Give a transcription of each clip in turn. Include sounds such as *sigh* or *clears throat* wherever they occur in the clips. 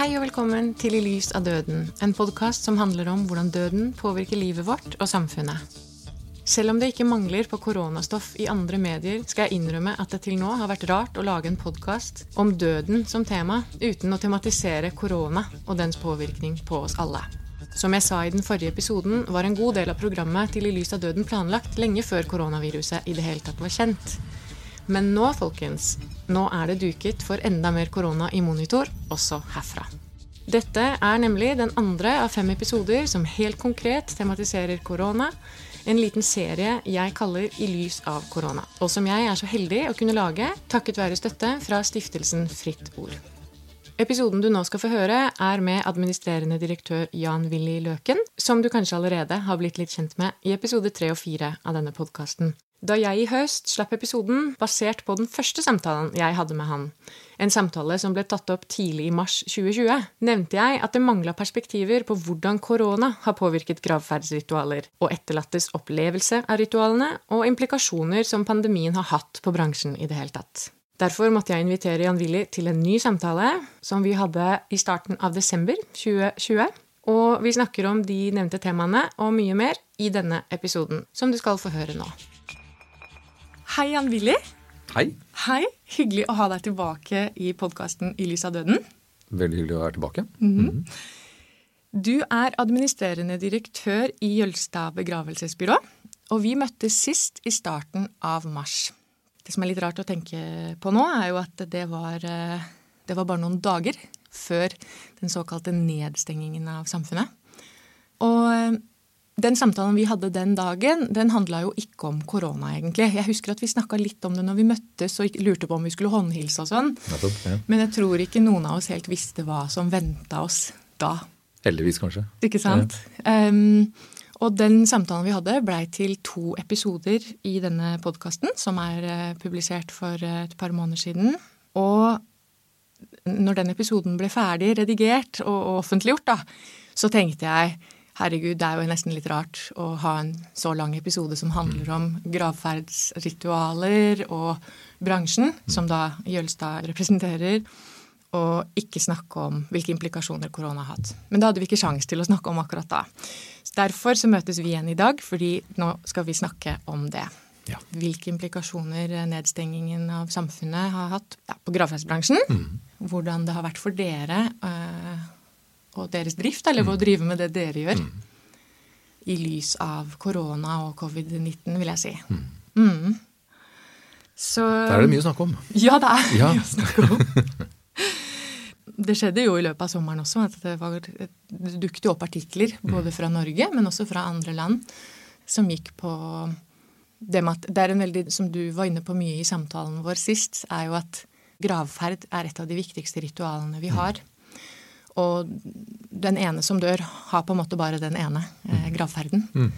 Hei og velkommen til I lys av døden, en podkast som handler om hvordan døden påvirker livet vårt og samfunnet. Selv om det ikke mangler på koronastoff i andre medier, skal jeg innrømme at det til nå har vært rart å lage en podkast om døden som tema, uten å tematisere korona og dens påvirkning på oss alle. Som jeg sa i den forrige episoden, var en god del av programmet til I lys av døden planlagt lenge før koronaviruset i det hele tatt var kjent. Men nå, folkens, nå er det duket for enda mer korona i monitor, også herfra. Dette er nemlig den andre av fem episoder som helt konkret tematiserer korona. En liten serie jeg kaller I lys av korona, og som jeg er så heldig å kunne lage takket være støtte fra stiftelsen Fritt Ord. Episoden du nå skal få høre, er med administrerende direktør Jan Willy Løken, som du kanskje allerede har blitt litt kjent med i episode tre og fire av denne podkasten. Da jeg i høst slapp episoden basert på den første samtalen jeg hadde med han, en samtale som ble tatt opp tidlig i mars 2020, nevnte jeg at det mangla perspektiver på hvordan korona har påvirket gravferdsritualer, og etterlattes opplevelse av ritualene, og implikasjoner som pandemien har hatt på bransjen i det hele tatt. Derfor måtte jeg invitere Jan Willy til en ny samtale, som vi hadde i starten av desember 2020. Og vi snakker om de nevnte temaene og mye mer i denne episoden, som du skal få høre nå. Hei, Jan Willy. Hei. Hei. Hyggelig å ha deg tilbake i podkasten I lys av døden. Veldig hyggelig å være tilbake. Mm -hmm. Du er administrerende direktør i Jølstad begravelsesbyrå. Og vi møttes sist i starten av mars. Det som er litt rart å tenke på nå, er jo at det var, det var bare noen dager før den såkalte nedstengingen av samfunnet. Og den samtalen vi hadde den dagen, den handla jo ikke om korona, egentlig. Jeg husker at vi snakka litt om det når vi møttes og lurte på om vi skulle håndhilse og sånn. Ja. Men jeg tror ikke noen av oss helt visste hva som venta oss da. Heldigvis, kanskje. Ikke sant? Ja. Um, og den samtalen vi hadde, blei til to episoder i denne podkasten, som er uh, publisert for uh, et par måneder siden. Og når den episoden ble ferdig redigert og offentliggjort, da, så tenkte jeg herregud, det er jo nesten litt rart å ha en så lang episode som handler om gravferdsritualer og bransjen, som da Jølstad representerer, og ikke snakke om hvilke implikasjoner korona har hatt. Men det hadde vi ikke sjans til å snakke om akkurat da. Derfor så møtes vi igjen i dag, fordi nå skal vi snakke om det. Ja. Hvilke implikasjoner nedstengingen av samfunnet har hatt ja, på gravferdsbransjen. Mm. Hvordan det har vært for dere. Og deres drift, eller ved å drive med det dere gjør. I lys av korona og covid-19, vil jeg si. Mm. Så Da er det mye å snakke om. Ja, det er ja. mye å snakke om. *laughs* det skjedde jo i løpet av sommeren også at det, var, det dukket opp artikler både fra Norge, men også fra andre land, som gikk på det med at det er en veldig, Som du var inne på mye i samtalen vår sist, er jo at gravferd er et av de viktigste ritualene vi har. Og den ene som dør, har på en måte bare den ene eh, mm. gravferden. Mm.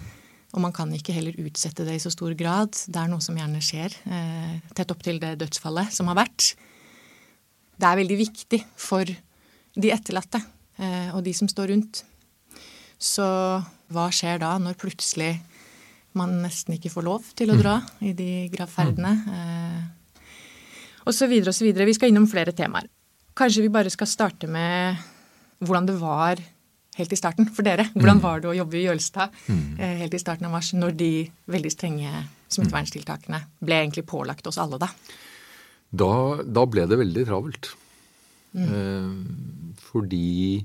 Og man kan ikke heller utsette det i så stor grad. Det er noe som gjerne skjer eh, tett opp til det dødsfallet som har vært. Det er veldig viktig for de etterlatte eh, og de som står rundt. Så hva skjer da når plutselig man nesten ikke får lov til å dra mm. i de gravferdene? Eh, og så videre og så videre. Vi skal innom flere temaer. Kanskje vi bare skal starte med hvordan det var helt i starten for dere. Hvordan mm. var det å jobbe i Jølstad mm. Eh, helt i starten av mars, når de veldig strenge smitteverntiltakene ble egentlig pålagt oss alle da? Da, da ble det veldig travelt. Mm. Eh, fordi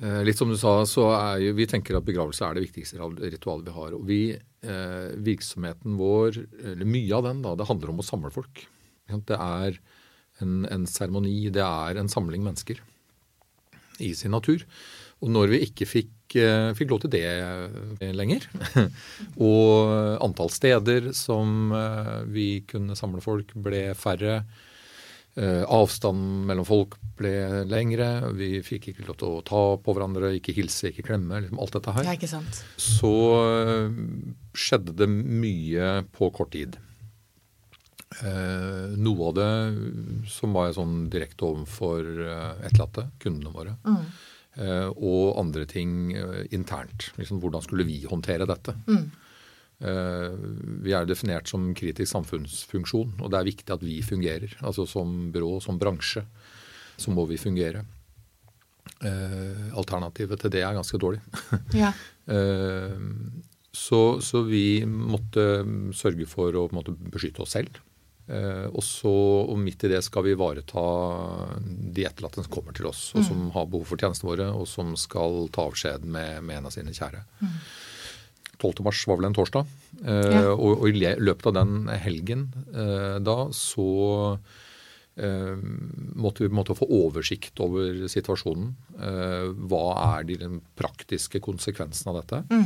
eh, Litt som du sa, så er jo, vi tenker at begravelse er det viktigste ritualet vi har. Og vi, eh, virksomheten vår, eller mye av den, da, det handler om å samle folk. Det er en seremoni, det er en samling mennesker i sin natur. Og når vi ikke fikk, eh, fikk lov til det eh, lenger, *laughs* og antall steder som eh, vi kunne samle folk, ble færre, avstanden mellom folk ble lengre, vi fikk ikke lov til å ta på hverandre, ikke hilse, ikke klemme, liksom alt dette her, sant. så skjedde det mye på kort tid. Eh, noe av det som var sånn direkte overfor eh, etterlatte, kundene våre. Mm. Eh, og andre ting eh, internt. Liksom, hvordan skulle vi håndtere dette? Mm. Eh, vi er definert som kritisk samfunnsfunksjon, og det er viktig at vi fungerer. Altså Som byrå, som bransje, så må vi fungere. Eh, alternativet til det er ganske dårlig. *laughs* Ja. Så, så vi måtte sørge for å måte, beskytte oss selv. Eh, og så, og midt i det skal vi ivareta de etterlatte som kommer til oss, og som har behov for tjenestene våre, og som skal ta avskjed med, med en av sine kjære. 12. mars var vel en torsdag. Eh, Ja. og, og i løpet av den helgen eh, da så eh, måtte vi på en måte få oversikt over situasjonen. Eh, hva er de praktiske konsekvensene av dette?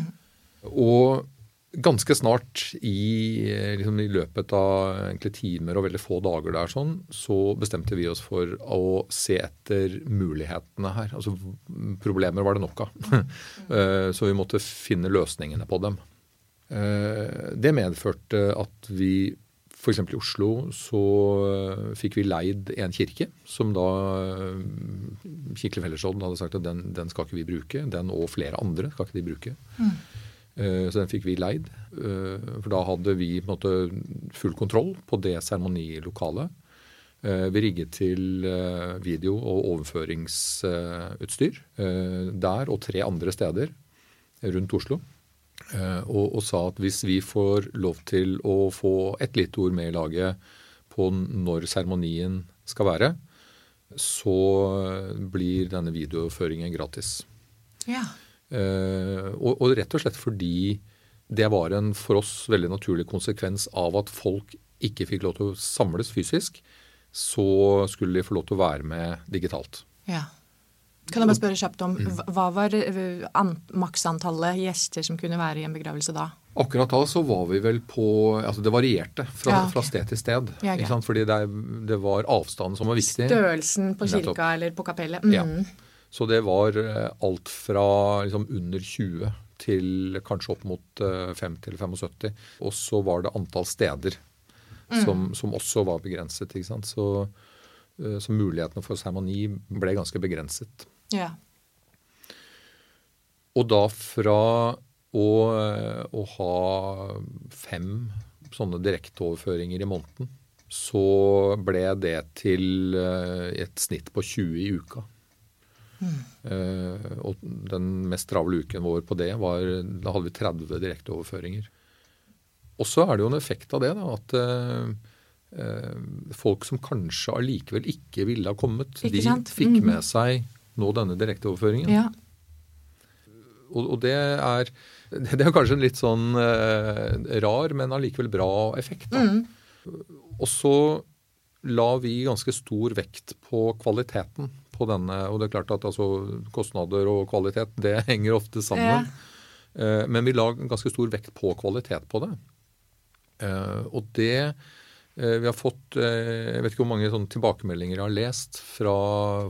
Og ganske snart i, eh, liksom, i løpet av timer og veldig få dager der sånn, så bestemte vi oss for å se etter mulighetene her. Altså problemer var det nok av. *laughs* Eh, så vi måtte finne løsningene på dem. Eh, Det medførte at vi F.eks. i Oslo så fikk vi leid en kirke, som da Kirkelig Fellesråd hadde sagt at den, den skal ikke vi bruke. Den og flere andre skal ikke de bruke. Eh, Så den fikk vi leid. eh, For da hadde vi måte full kontroll på det seremonilokalet. Eh, Vi rigget til eh, video- og overføringsutstyr eh, der og tre andre steder rundt Oslo. Eh, Og, og sa at hvis vi får lov til å få et lite ord med i laget på når seremonien skal være, så blir denne videoføringen gratis. ja. Eh, og, og rett og slett fordi det var en for oss veldig naturlig konsekvens av at folk ikke fikk lov til å samles fysisk, så skulle de få lov til å være med digitalt. ja. Kan jeg bare spørre kjapt om hva- Hva var eh, an- maksantallet gjester som kunne være i en begravelse da? Akkurat da så var vi vel på altså Det varierte fra, Ja, okay. fra sted til sted. Ja, okay. Fordi det, det var avstanden som var viktig. Størrelsen på Nettopp. kirka eller på kapellet? Mm. Ja. Så det var eh, alt fra liksom under 20 til kanskje opp mot eh, 50 eller 75. Og så var det antall steder som, som også var begrenset. ikke sant? Så, eh, så mulighetene for seremoni ble ganske begrenset. Ja. Og da fra å, å ha fem sånne direkteoverføringer i måneden, så ble det til eh, et snitt på 20 i uka. Eh, og den mest travle uken vår på det var Da hadde vi 30 direkteoverføringer. Og så er det jo en effekt av det, da, at uh, folk som kanskje allikevel ikke ville ha kommet, de fikk mm. med seg nå denne direkteoverføringen. ja. Og, og det er *laughs* det er kanskje en litt sånn rar, men allikevel bra effekt. Da. Mm. Og så la vi ganske stor vekt på kvaliteten på denne. Og det er klart at altså, kostnader og kvalitet det *laughs* henger ofte sammen. Ja. men vi la ganske stor vekt på kvalitet på det. Eh, og det eh, vi har fått eh, Jeg vet ikke hvor mange sånne tilbakemeldinger jeg har lest fra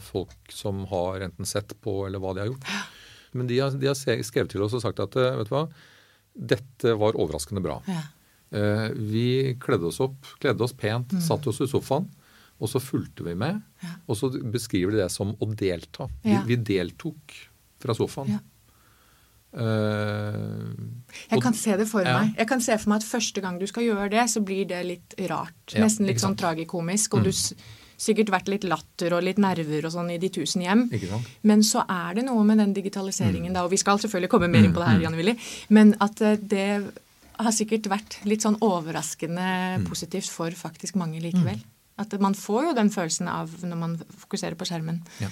folk som har enten sett på eller hva de har gjort. Men de har, de har skrevet til oss og sagt at eh, vet du hva, dette var overraskende bra. ja. Eh, Vi kledde oss opp, kledde oss pent, satte oss i sofaen, og så fulgte vi med. Mm. Ja. Og så beskriver de det som å delta. Ja. Vi, vi deltok fra sofaen. Ja. Uh, Jeg kan se det for meg. Jeg kan se for meg at første gang du skal gjøre det, så blir det litt rart. Nesten litt sånn. Mm. tragikomisk. Og du s sikkert vært litt latter og litt nerver og sånn i de tusen hjem. Men så er det noe med den digitaliseringen Mm. da, og vi skal selvfølgelig komme mer inn på det her, Janne Willy, men at eh, det har sikkert vært litt sånn overraskende Mm. positivt for faktisk mange likevel. At man får jo den følelsen av når man fokuserer på skjermen. Ja.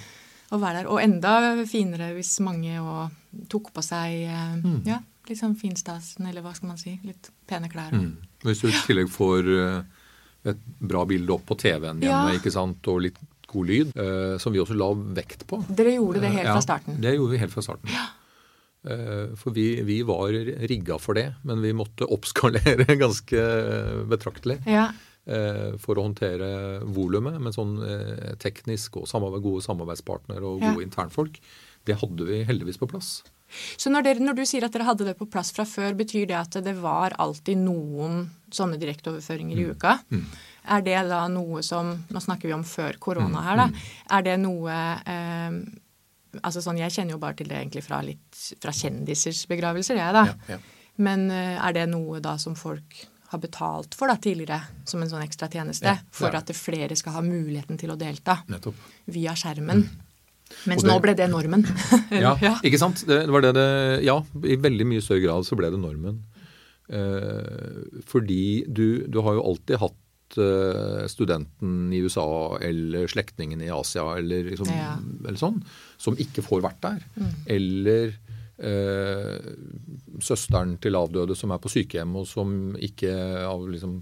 Å være der. Og enda finere hvis mange og tok på seg eh, Mm. ja, litt sånn finstasen, eller hva skal man si. Litt pene klær. Mm. Hvis du i tillegg får eh, et bra bilde opp på TV-en hjemme Ja. ikke sant? og litt god lyd, eh, som vi også la vekt på. Dere gjorde det helt Ja, fra starten. Det gjorde vi helt fra starten. Eh, For vi, vi var rigga for det, men vi måtte oppskalere *laughs* ganske betraktelig Ja. Eh, for å håndtere volumet. Men sånn eh, teknisk og samarbeid, gode samarbeidspartnere og Ja. gode internfolk, det hadde vi heldigvis på plass. Så når, dere, når du sier at dere hadde det på plass fra før, betyr det at det var alltid noen sånne direkteoverføringer i uka? Er det da noe som Nå snakker vi om før korona her, da. Er det noe eh, altså sånn, Jeg kjenner jo bare til det egentlig fra, litt, fra kjendisers begravelser, jeg, da. Ja, ja. Men eh, er det noe da som folk har betalt for da tidligere, som en sånn ekstra tjeneste? Ja, for er at flere skal ha muligheten til å delta Nettopp. via skjermen? Mens det- nå ble det normen. *laughs* Ja, ja. ikke sant? Det var det det Ja, i veldig mye større grad så ble det normen. Eh, fordi du, du har jo alltid hatt eh, studenten i USA eller slektningen i Asia eller, liksom, Ja. eller sånn, som ikke får vært der. Eller eh, søsteren til avdøde som er på sykehjem og som ikke av liksom,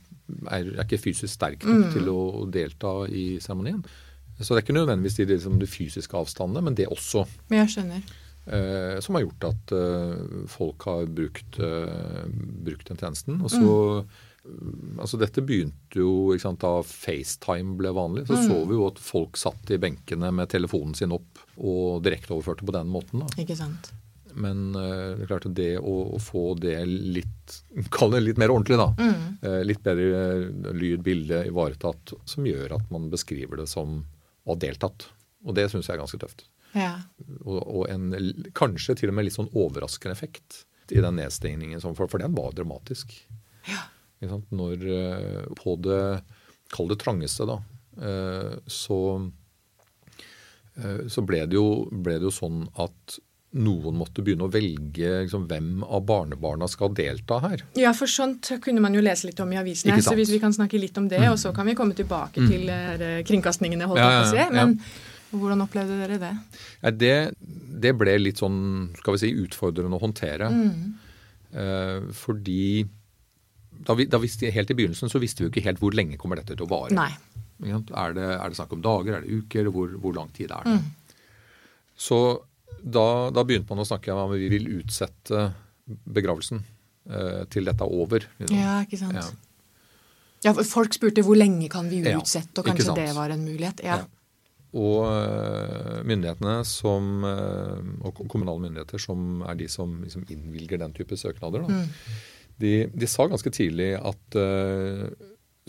er, er ikke fysisk sterk nok til å delta i seremonien. Så det er ikke nødvendigvis de, liksom, de fysiske avstandene, men det også. Men jeg skjønner. Eh, som har gjort at eh, folk har brukt, eh, brukt den tjenesten. Og så, mm. altså Dette begynte jo sant, da FaceTime ble vanlig. Så så vi jo at folk satt i benkene med telefonen sin opp og direkteoverførte på den måten. da. Ikke sant. Men eh, det er klart at det å, å få det litt Kall det litt mer ordentlig, da. Eh, litt bedre eh, lyd, bilde ivaretatt. Som gjør at man beskriver det som å ha deltatt. Og det syns jeg er ganske tøft Ja. og, og en kanskje til og med litt sånn overraskende effekt i den nedstengningen. For, for den var dramatisk. Sant? Når på det Kall det trangeste, da. Så, så ble, det jo, ble det jo sånn at noen måtte begynne å velge liksom, hvem av barnebarna skal delta her. Ja, for sånt kunne man jo lese litt om i avisene. Mm. Så hvis vi kan snakke litt om det, og så kan vi komme tilbake til eh, kringkastningene, holdt Ja, på å ja, si. ja. Men hvordan opplevde dere det? Ja, det, det ble litt sånn skal vi si, utfordrende å håndtere. Eh, fordi da vi, da visste, helt i begynnelsen så visste vi jo ikke helt hvor lenge kommer dette til å vare. Nei. Er, det, er det snakk om dager, er det uker, hvor, hvor lang tid er det? Så da, da begynte man å snakke om at vi vil utsette begravelsen eh, til dette er over. liksom. Ja, ikke sant. Ja. Ja, Folk spurte hvor lenge kan vi utsette, og kanskje det var en mulighet. Ja. Og eh, myndighetene som, eh, og kommunale myndigheter, som er de som liksom innvilger den type søknader, da, de, de sa ganske tidlig at eh,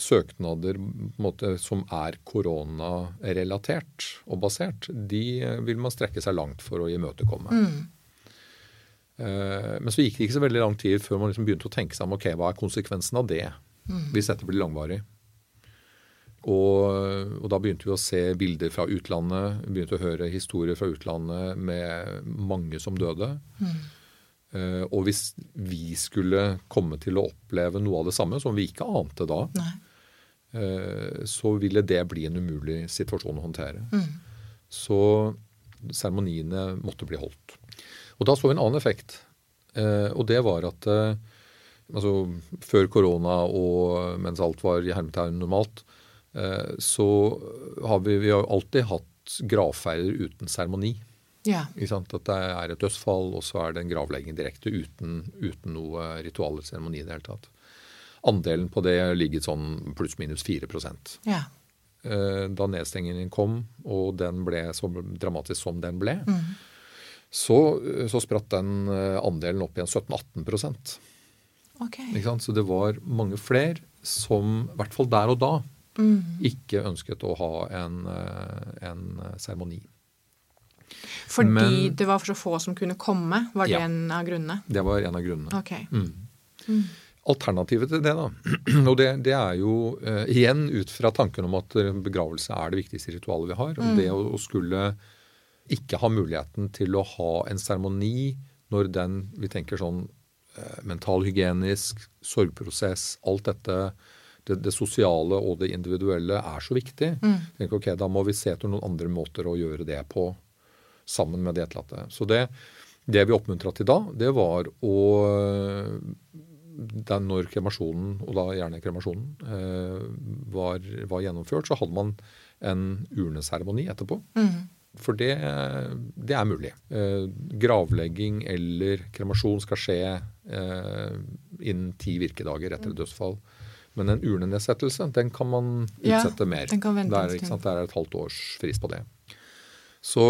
søknader måte, som er koronarelatert og basert, de vil man strekke seg langt for å imøtekomme. Eh, Men så gikk det ikke så veldig lang tid før man liksom begynte å tenke seg om ok, hva er konsekvensen av det hvis dette blir langvarig. Og, og da begynte vi å se bilder fra utlandet, begynte å høre historier fra utlandet med mange som døde. Eh, og hvis vi skulle komme til å oppleve noe av det samme, som vi ikke ante da, Nei. eh, så ville det bli en umulig situasjon å håndtere. Så seremoniene måtte bli holdt. Og da så vi en annen effekt. Eh, og det var at eh, altså, før korona og mens alt var i hermetegn normalt, eh, så har vi, vi har alltid hatt gravferder uten seremoni. Ja. At det er et dødsfall, og så er det en gravlegging direkte uten, uten noe ritual eller seremoni i det hele tatt. Andelen på det ligget sånn pluss-minus 4 ja. Eh, Da nedstengingen kom, og den ble så dramatisk som den ble, så, så spratt den eh, andelen opp igjen 17-18 okay. Så det var mange flere som, i hvert fall der og da, ikke ønsket å ha en, eh, en seremoni. Fordi Men- det var for så få som kunne komme, var det Ja. en av grunnene? Det var en av grunnene. Ok. Alternativet til det, da, *clears throat* og det, det er jo uh, igjen ut fra tanken om at eh, begravelse er det viktigste ritualet vi har. Mm. Det å, å skulle ikke ha muligheten til å ha en seremoni når den vi tenker sånn uh, mentalhygienisk, sorgprosess, alt dette, det, det sosiale og det individuelle er så viktig. Tenk, ok, Da må vi se etter noen andre måter å gjøre det på sammen med de etterlatte. Så det, det vi oppmuntra til da, det var å da når kremasjonen, og da gjerne kremasjonen, eh, var, var gjennomført, så hadde man en urneseremoni etterpå. For det, det er mulig. Eh, gravlegging eller kremasjon skal skje eh, innen ti virkedager etter et dødsfall. Men en urnenedsettelse, den kan man Ja, utsette mer. den kan vente Der, der er et halvt års frist på det. Så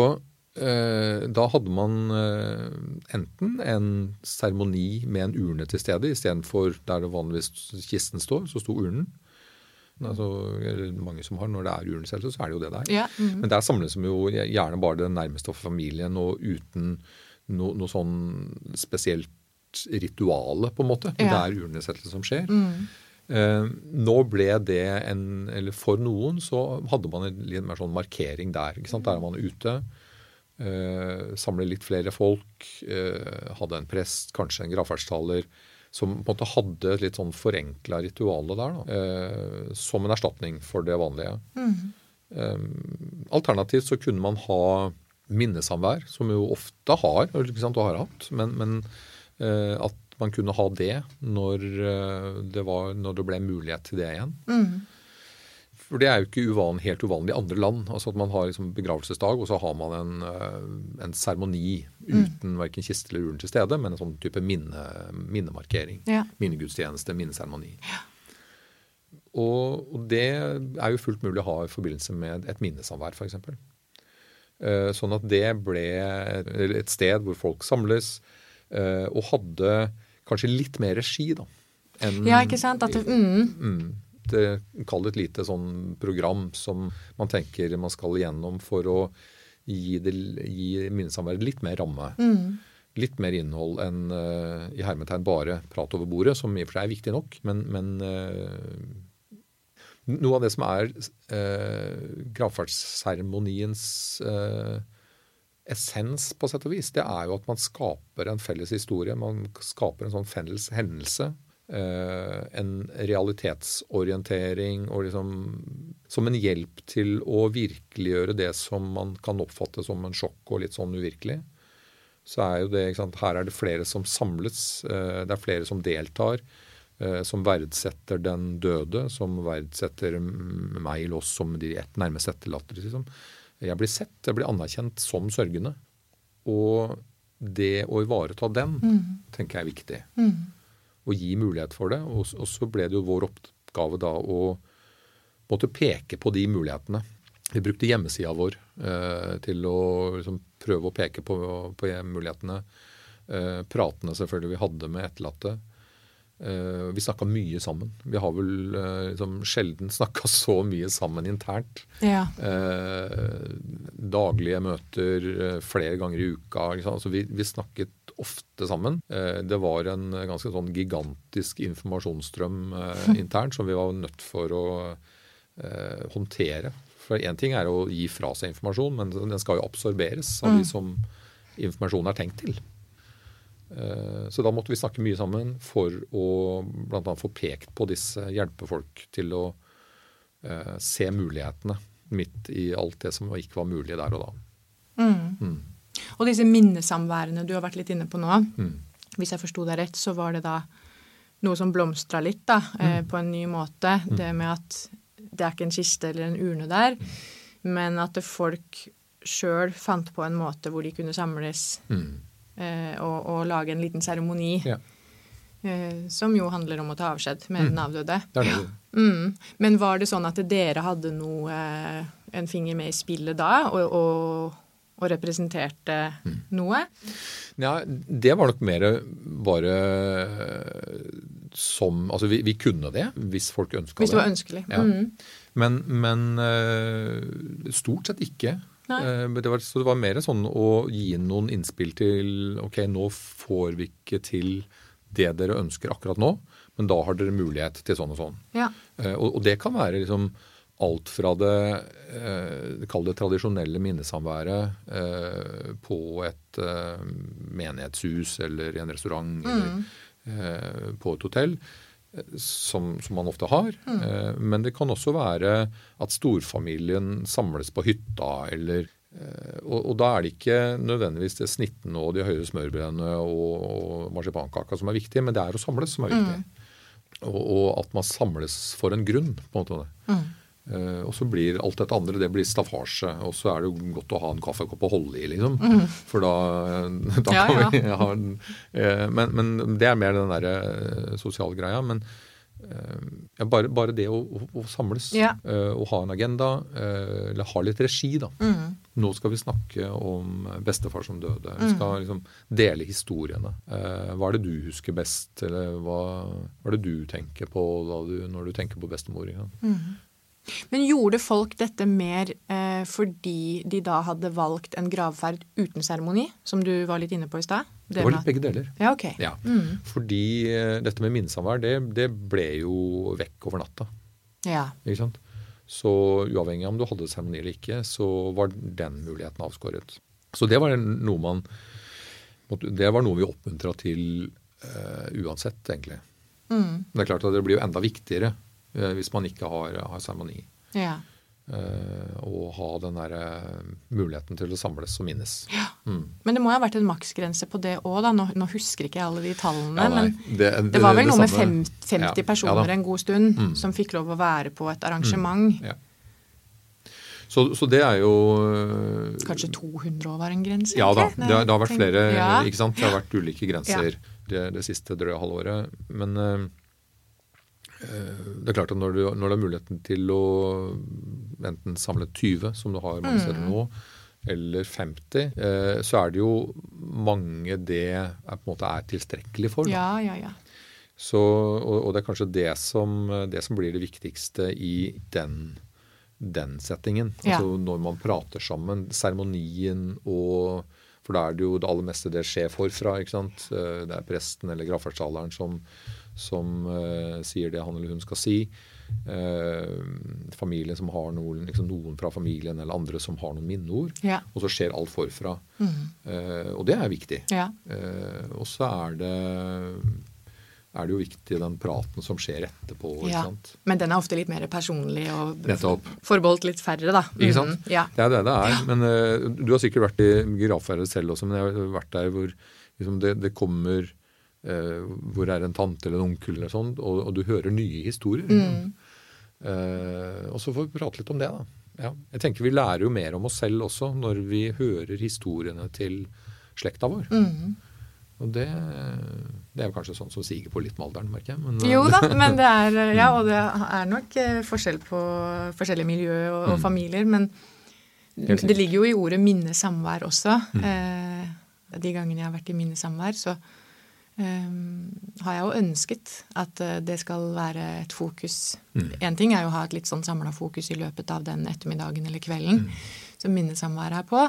da hadde man eh, enten en seremoni med en urne til stede, istedenfor der det vanligvis kisten står, så sto urnen. Altså, mange som har, Når det er urnesettelse, så er det jo det der. Ja. mhm. Men der samles de jo gjerne bare det nærmeste av familien, og uten no, noe sånn spesielt rituale, på en måte. Ja. Det er urnesettelse som skjer. Eh, nå ble det en Eller for noen så hadde man en litt mer sånn markering der. ikke sant? Der er man ute Eh, samle litt flere folk. Eh, hadde en prest, kanskje en gravferdstaler. Som på en måte hadde et litt sånn forenkla rituale der, da, eh, som en erstatning for det vanlige. Mm. alternativt så kunne man ha minnesamvær, som jo ofte har, sant, og har hatt. Men, men at man kunne ha det når det, var, når det ble mulighet til det igjen. Mm. For det er jo ikke uvan, helt uvanlig i andre land. altså At man har liksom begravelsesdag, og så har man en, eh, en seremoni uten mm. verken kiste eller urn til stede, men en sånn type minne, minnemarkering. Ja. Minnegudstjeneste, minneseremoni. Ja. Og, og, det er jo fullt mulig å ha i forbindelse med et minnesamvær, f.eks. Eh, sånn at det ble et sted hvor folk samles, eh, og hadde kanskje litt mer regi, da. Enn, ja, ikke sant? At mm. Mm, lite, kall det et lite sånn program som man tenker man skal igjennom for å gi, det, gi minnesamværet litt mer ramme. Mm. Litt mer innhold enn uh, i hermetegn bare prat over bordet, som i og for seg er viktig nok. Men, men uh, noe av det som er uh, gravferdsseremoniens essens, på sett og vis, det er jo at man skaper en felles historie. Man skaper en sånn felles hendelse Eh, en realitetsorientering og liksom som en hjelp til å virkeliggjøre det som man kan oppfatte som en sjokk og litt sånn uvirkelig. Så er jo det, ikke sant, Her er det flere som samles, eh, det er flere som deltar. Eh, som verdsetter den døde, som verdsetter meg eller oss som de nærmest etterlatte. Liksom. Jeg blir sett, jeg blir anerkjent som sørgende. Og det å ivareta den mm. tenker jeg er viktig. Mm å gi mulighet for det. Og, og, så ble det jo vår oppgave da å måtte peke på de mulighetene. Vi brukte hjemmesida vår eh, til å liksom, prøve å peke på, på mulighetene. Eh, pratene selvfølgelig vi hadde med etterlatte. Eh, vi snakka mye sammen. Vi har vel eh, liksom, sjelden *laughs* snakka så mye sammen internt. Ja. Eh, daglige møter flere ganger i uka. Altså, vi, vi snakket ofte sammen. Eh, det var en ganske sånn gigantisk informasjonsstrøm eh, *laughs* internt som vi var nødt for å eh, håndtere. For én ting er å gi fra seg informasjon, men den skal jo absorberes av de mm. som informasjonen er tenkt til. Så da måtte vi snakke mye sammen for å bl.a. få pekt på disse hjelpefolk til å se mulighetene midt i alt det som ikke var mulig der og da. Mm. Mm. Og disse minnesamværene du har vært litt inne på nå, mm. hvis jeg forsto deg rett, så var det da noe som blomstra litt da, eh, mm. på en ny måte. Mm. Det med at det er ikke en kiste eller en urne der, men at folk sjøl fant på en måte hvor de kunne samles mm. eh, og, og, lage en liten seremoni. Ja. Eh, som jo handler om å ta avskjed med den avdøde. Det det. Mm. Men var det sånn at dere hadde noe, eh, en finger med i spillet da? og, og og representerte mm. noe? Ja, det var nok mer bare som Altså, vi, vi kunne det hvis folk ønska det. Hvis det var ønskelig. Ja. Mm. Men, men, eh, stort sett ikke. Uh, det var, så det var mer sånn å gi noen innspill til Ok, nå får vi ikke til det dere ønsker akkurat nå, men da har dere mulighet til sånn og sånn. Ja. Og, og, det kan være liksom alt fra det eh, kall det tradisjonelle minnesamværet eh, på et eh, menighetshus eller i en restaurant mm. eller eh, på et hotell, eh, som, som man ofte har. Mm. Eh, men det kan også være at storfamilien samles på hytta eller og, og, da er det ikke nødvendigvis det snittene og de høye smørbrødene og, og marsipankaka som er viktig, men det er å samles som er viktig. Mm. Og, og, at man samles for en grunn. på en måte. Mm. Uh, og så blir alt dette andre det blir staffasje. Og så er det jo godt å ha en kaffekopp å holde i, liksom. Mm. For da, *laughs* da ja, kan vi ha en uh, men, men, det er mer den derre uh, sosiale greia. Men ja, bare, bare, det å, å, å samles ja. og ha en agenda, eller ha litt regi, da. Mm. Nå skal vi snakke om bestefar som døde. Vi skal mm. liksom dele historiene. hva er det du husker best, eller hva, hva er det du tenker på du, når du tenker på bestemor? Ja? Mm. Men gjorde folk dette mer eh, fordi de da hadde valgt en gravferd uten seremoni, som du var litt inne på i stad? Det, det var litt begge deler. Ja, ok. Ja. Mm. Fordi eh, dette med minnesamvær, det, det, ble jo vekk over natta. Ja. Ikke sant? Så uavhengig av om du hadde seremoni eller ikke, så var den muligheten avskåret. Så det var noe man Det var noe vi oppmuntra til eh, uansett, egentlig. Mm. Men det er klart at det blir jo enda viktigere hvis man ikke har, har seremoni. Ja. Uh, og ha den der muligheten til å samles og minnes. Ja. Mm. Men det må jo ha vært en maksgrense på det òg, da. Nå, nå, husker ikke jeg alle de tallene. Ja, men det, det, det, var vel noe med fem, 50 ja, personer en god stund mm. som fikk lov å være på et arrangement. Mm. Ja. Så, så, det er jo Kanskje 200 år var en grense? Ja da. Det, det, har vært flere. Ja. ikke sant? Det har vært ulike grenser ja. det, det, siste drøye halvåret. Men det er klart at når du, når du, har muligheten til å enten samle 20, som du har mange steder mm. nå, eller 50, øh, så er det jo mange det er, på en måte er tilstrekkelig for. Da. Ja, ja, ja. Så, og, og, det er kanskje det som, det som blir det viktigste i den den settingen. Ja. Altså når man prater sammen. Seremonien og For da er det jo det aller meste det skjer forfra. ikke sant? Eh, det er presten eller gravferdstaleren som, som uh, sier det han eller hun skal si. Uh, familien som har noen, liksom noen fra familien eller andre som har noen minneord. Ja. Og så skjer alt forfra. Mm. Uh, og det er viktig. Ja. og så er det er det jo viktig den praten som skjer etterpå. ja? Men den er ofte litt mer personlig og Nettopp. forbeholdt litt færre, da. Ikke sant? Mm, ja. Det er det det er. Ja. Men uh, du har sikkert vært i gravferder selv også, men jeg har vært der hvor liksom, det, det, kommer uh, Hvor er en tante eller en onkel eller sånn, og, og, du hører nye historier. Mm. Uh, og så får vi prate litt om det, da. Ja. Jeg tenker Vi lærer jo mer om oss selv også når vi hører historiene til slekta vår. Mm. Og det, det, er jo kanskje sånn som siger på litt med alderen, merker jeg. Men, jo da, *laughs* men det er, ja, og det er nok eh, forskjell på forskjellige miljø og, og mm. familier. Men det ligger jo i ordet minnesamvær også. Mm. Eh, de gangene jeg har vært i minnesamvær, så har jeg jo ønsket at uh, det skal være et fokus. Én mm. ting er jo å ha et litt sånn samla fokus i løpet av den ettermiddagen eller kvelden. Mm som minnesamvær er på.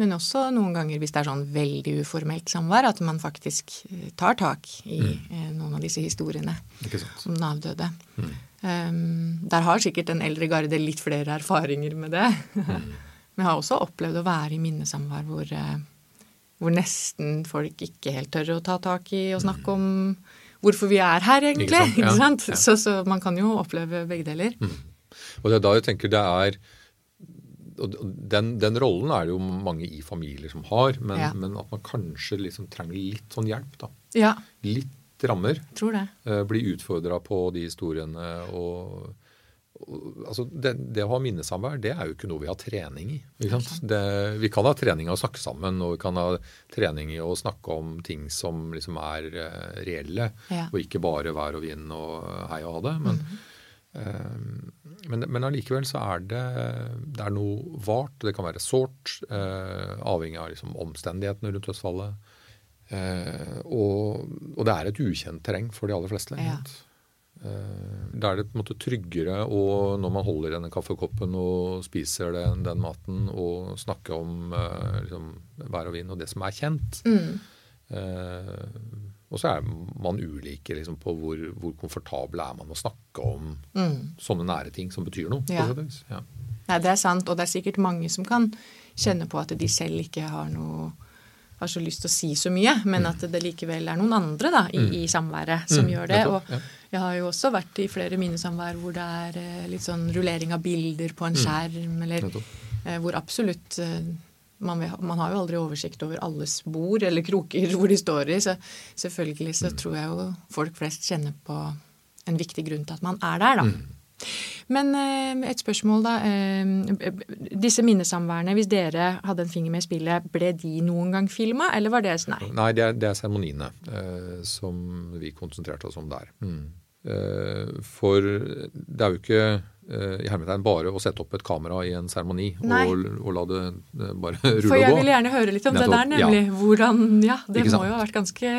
Men også noen ganger hvis det er sånn veldig uformelt samvær, at man faktisk eh, tar tak i mm. Eh, noen av disse historiene om den avdøde. Um, der har sikkert den eldre garde litt flere erfaringer med det. Mm. *laughs* Men jeg har også opplevd å være i minnesamvær hvor, hvor nesten folk ikke helt tør å ta tak i og snakke om hvorfor vi er her, egentlig. Ikke sant? Ikke sant? Ja. Så, så, man kan jo oppleve begge deler. Mm. Og det er da jeg tenker det er og den, den, rollen er det jo mange i familier som har, men, ja. men at man kanskje liksom trenger litt sånn hjelp. da. Ja. Litt rammer. Tror det. Uh, bli utfordra på de historiene. og altså det, det, å ha minnesamvær det er jo ikke noe vi har trening i. Det, vi kan ha trening i å snakke sammen, og vi kan ha trening i å snakke om ting som liksom er uh, reelle, ja. og ikke bare vær og vind og hei og ha det. men mm uh, men, men allikevel så er det, det er noe vart. Det kan være sårt, uh, avhengig av liksom, omstendighetene rundt dødsfallet. Eh, og, og, det er et ukjent terreng for de aller fleste. Ja. Eh, da er det på en måte tryggere og når man holder denne kaffekoppen og spiser den, den maten og snakker om eh, liksom, vær og vind og det som er kjent. Mm. Eh, og så er man ulike liksom, på hvor, hvor komfortabel er man å snakke om mm. sånne nære ting som betyr noe. Ja. Ja. Nei, det er sant, og det er sikkert mange som kan kjenne på at de selv ikke har noe har så lyst til å si så mye, men mm. at det likevel er noen andre da, i, mm. i samværet som mm. gjør det. Og jeg har jo også vært i flere minnesamvær hvor det er eh, litt sånn rullering av bilder på en mm. skjerm, eller eh, hvor absolutt eh, man, man, har jo aldri oversikt over alles bord eller kroker *laughs* hvor de står i, så selvfølgelig så tror jeg jo folk flest kjenner på en viktig grunn til at man er der, da. Men eh, et spørsmål, da. Eh, disse minnesamværene, hvis dere hadde en finger med i spillet, ble de noen gang filma, eller var det nei? Nei, det er, det er seremoniene eh, som vi konsentrerte oss om der. Mm. For det er jo ikke i hermetegn bare å sette opp et kamera i en seremoni og, og, la det bare rulle og gå. For jeg vil gjerne høre litt om Nettopp, det der, nemlig. Ja. Hvordan Ja, det må jo ha vært ganske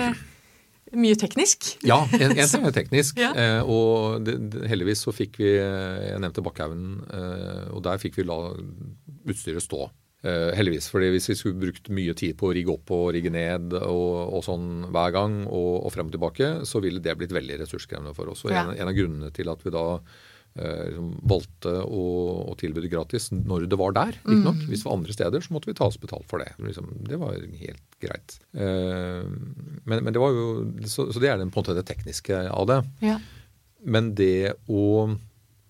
mye teknisk. Ja, en, en ting er teknisk. *laughs* ja. eh, og det, heldigvis så fikk vi Jeg nevnte Bakkhaugen, eh, og der fikk vi la utstyret stå. Eh, heldigvis, fordi Hvis vi skulle brukt mye tid på å rigge opp og rigge ned og, og sånn hver gang og, og, frem og tilbake, så ville det blitt veldig ressurskrevende for oss. Og ja. en, en, av grunnene til at vi da liksom valgte å, å, tilby det gratis når det var der. Riktignok. Mm. Hvis det var andre steder, så måtte vi ta oss betalt for det. Liksom, det var helt greit. Uh, men, men, det var jo så, så, det er den, på en måte det tekniske av det. Ja. Men det å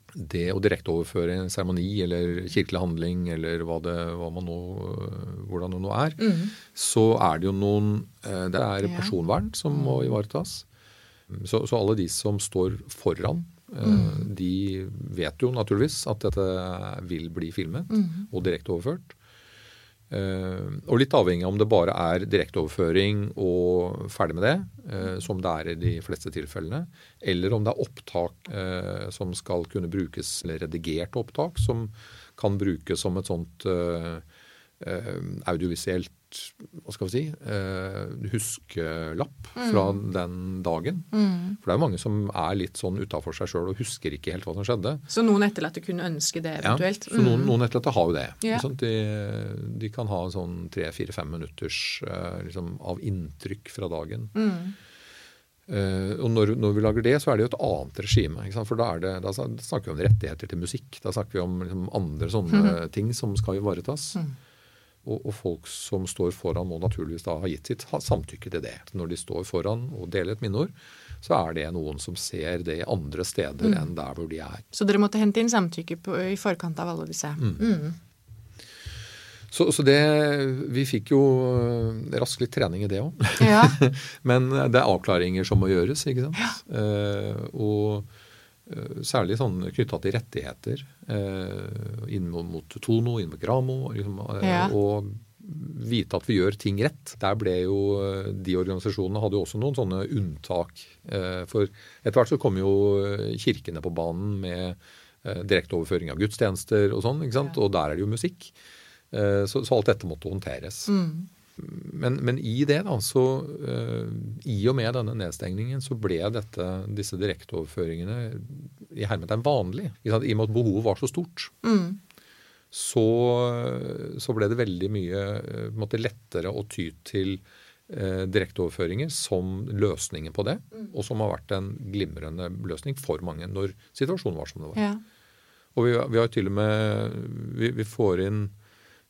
det å direkteoverføre en seremoni eller kirkelig handling eller hva det, hva nå, hvordan det nå er, mm. så er det jo noen Det er personvern som må ivaretas. Så, så, alle de som står foran Mm. De vet jo naturligvis at dette vil bli filmet mm. og direkteoverført. Uh, og litt avhengig av om det bare er direkteoverføring og ferdig med det, uh, som det er i de fleste tilfellene, eller om det er opptak uh, som skal kunne brukes, eller redigert opptak, som kan brukes som et sånt audiovisuelt hva skal vi si, eh, huskelapp fra mm. den dagen. Mm. For det er jo mange som er litt sånn utafor seg sjøl og husker ikke helt hva som skjedde. Så noen etterlatte kunne ønske det eventuelt? Ja, så noen, mm. noen etterlatte har jo det. Ja. De, de, kan ha sånn tre-fire-fem minutters eh, liksom, av inntrykk fra dagen. Mm. Uh, og når, når, vi lager det, så er det jo et annet regime. For da, det, da, snakker vi om rettigheter til musikk. Da snakker vi om liksom, andre sånne mm. ting som skal ivaretas. Mm. Og, og, folk som står foran må naturligvis da ha gitt sitt samtykke til det. Når de står foran og deler et minneord, så er det noen som ser det andre steder mm. enn der hvor de er. Så dere måtte hente inn samtykke på, i forkant av alle disse? Mm. Mm. Så, så, det Vi fikk jo eh, raskt litt trening i det òg. Ja. *laughs* Men det er avklaringer som må gjøres, ikke sant. Ja. Uh, og Eh, særlig sånn knytta til rettigheter eh, inn mot Tono, inn mot Gramo. Liksom, eh, ja. Og vite at vi gjør ting rett. Der ble jo De organisasjonene hadde jo også noen sånne unntak. For etter hvert så kom jo kirkene på banen med direkteoverføring av gudstjenester og sånn. ikke sant? Ja. Og der er det jo musikk. Så, så alt dette måtte håndteres. Mm men, men, i det, da, så uh, I og med denne nedstengningen så ble dette, disse direkteoverføringene i hermetegn vanlig. I og med at behovet var så stort. Mm. Så, så, ble det veldig mye eh, måte, lettere å ty til uh, direkteoverføringer som løsningen på det. Mm. Og som har vært en glimrende løsning for mange når situasjonen var som det var. Ja. Og vi, vi har til og med vi, vi får inn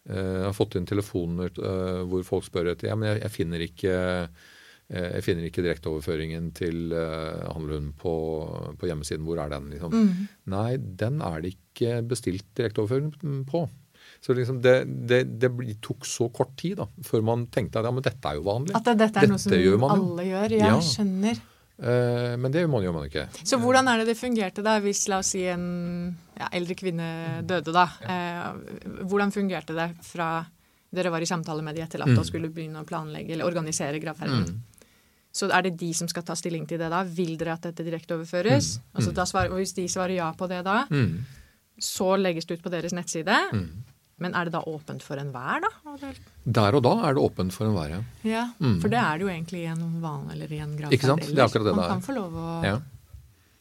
jeg har fått inn telefoner uh, hvor folk spør etter ja, men jeg, jeg finner ikke uh, jeg finner ikke direkteoverføringen til uh, handleren på, på, hjemmesiden. Hvor er den? Liksom? Mm. Nei, den er det ikke bestilt direkteoverføring på. Så liksom det, det, det, tok så kort tid da, før man tenkte at ja, men dette er jo vanlig. At dette er dette noe som alle gjør? Jeg ja. skjønner. Eh, men det gjør man ikke. Så hvordan er det det fungerte da, hvis la oss si en ja, eldre kvinne døde, da? Eh, hvordan fungerte det fra dere var i samtale med de etterlatte mm. og skulle begynne å planlegge eller organisere gravferden? Mm. Så er det de som skal ta stilling til det da? Vil dere at dette direkteoverføres? Mm. Altså, mm. Og hvis de svarer ja på det da, mm. så legges det ut på deres nettside. Mm. Men er det da åpent for enhver, da? Der og da er det åpent for enhver, ja. ja mm. For det er det jo egentlig i en vane eller i en grad. Ikke sant? Det er akkurat det Man kan få lov å ja.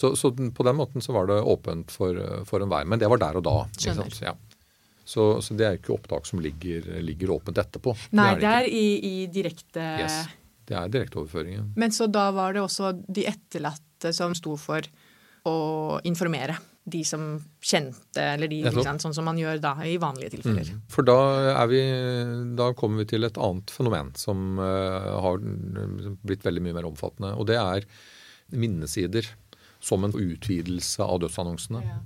så, så, på den måten så var det åpent for, for enhver. Men det var der og da. Skjønner. Ja. Så, så, det er ikke opptak som ligger, ligger åpent etterpå. Nei, det er, det er i, i, direkte yes, Det er direkteoverføringen. Men så da var det også de etterlatte som sto for å informere de som kjente, eller de, sant, sånn som man gjør da i vanlige tilfeller. Mm. For da, er vi, da kommer vi til et annet fenomen som uh, har blitt veldig mye mer omfattende. Og det er minnesider som en utvidelse av dødsannonsene. Ja.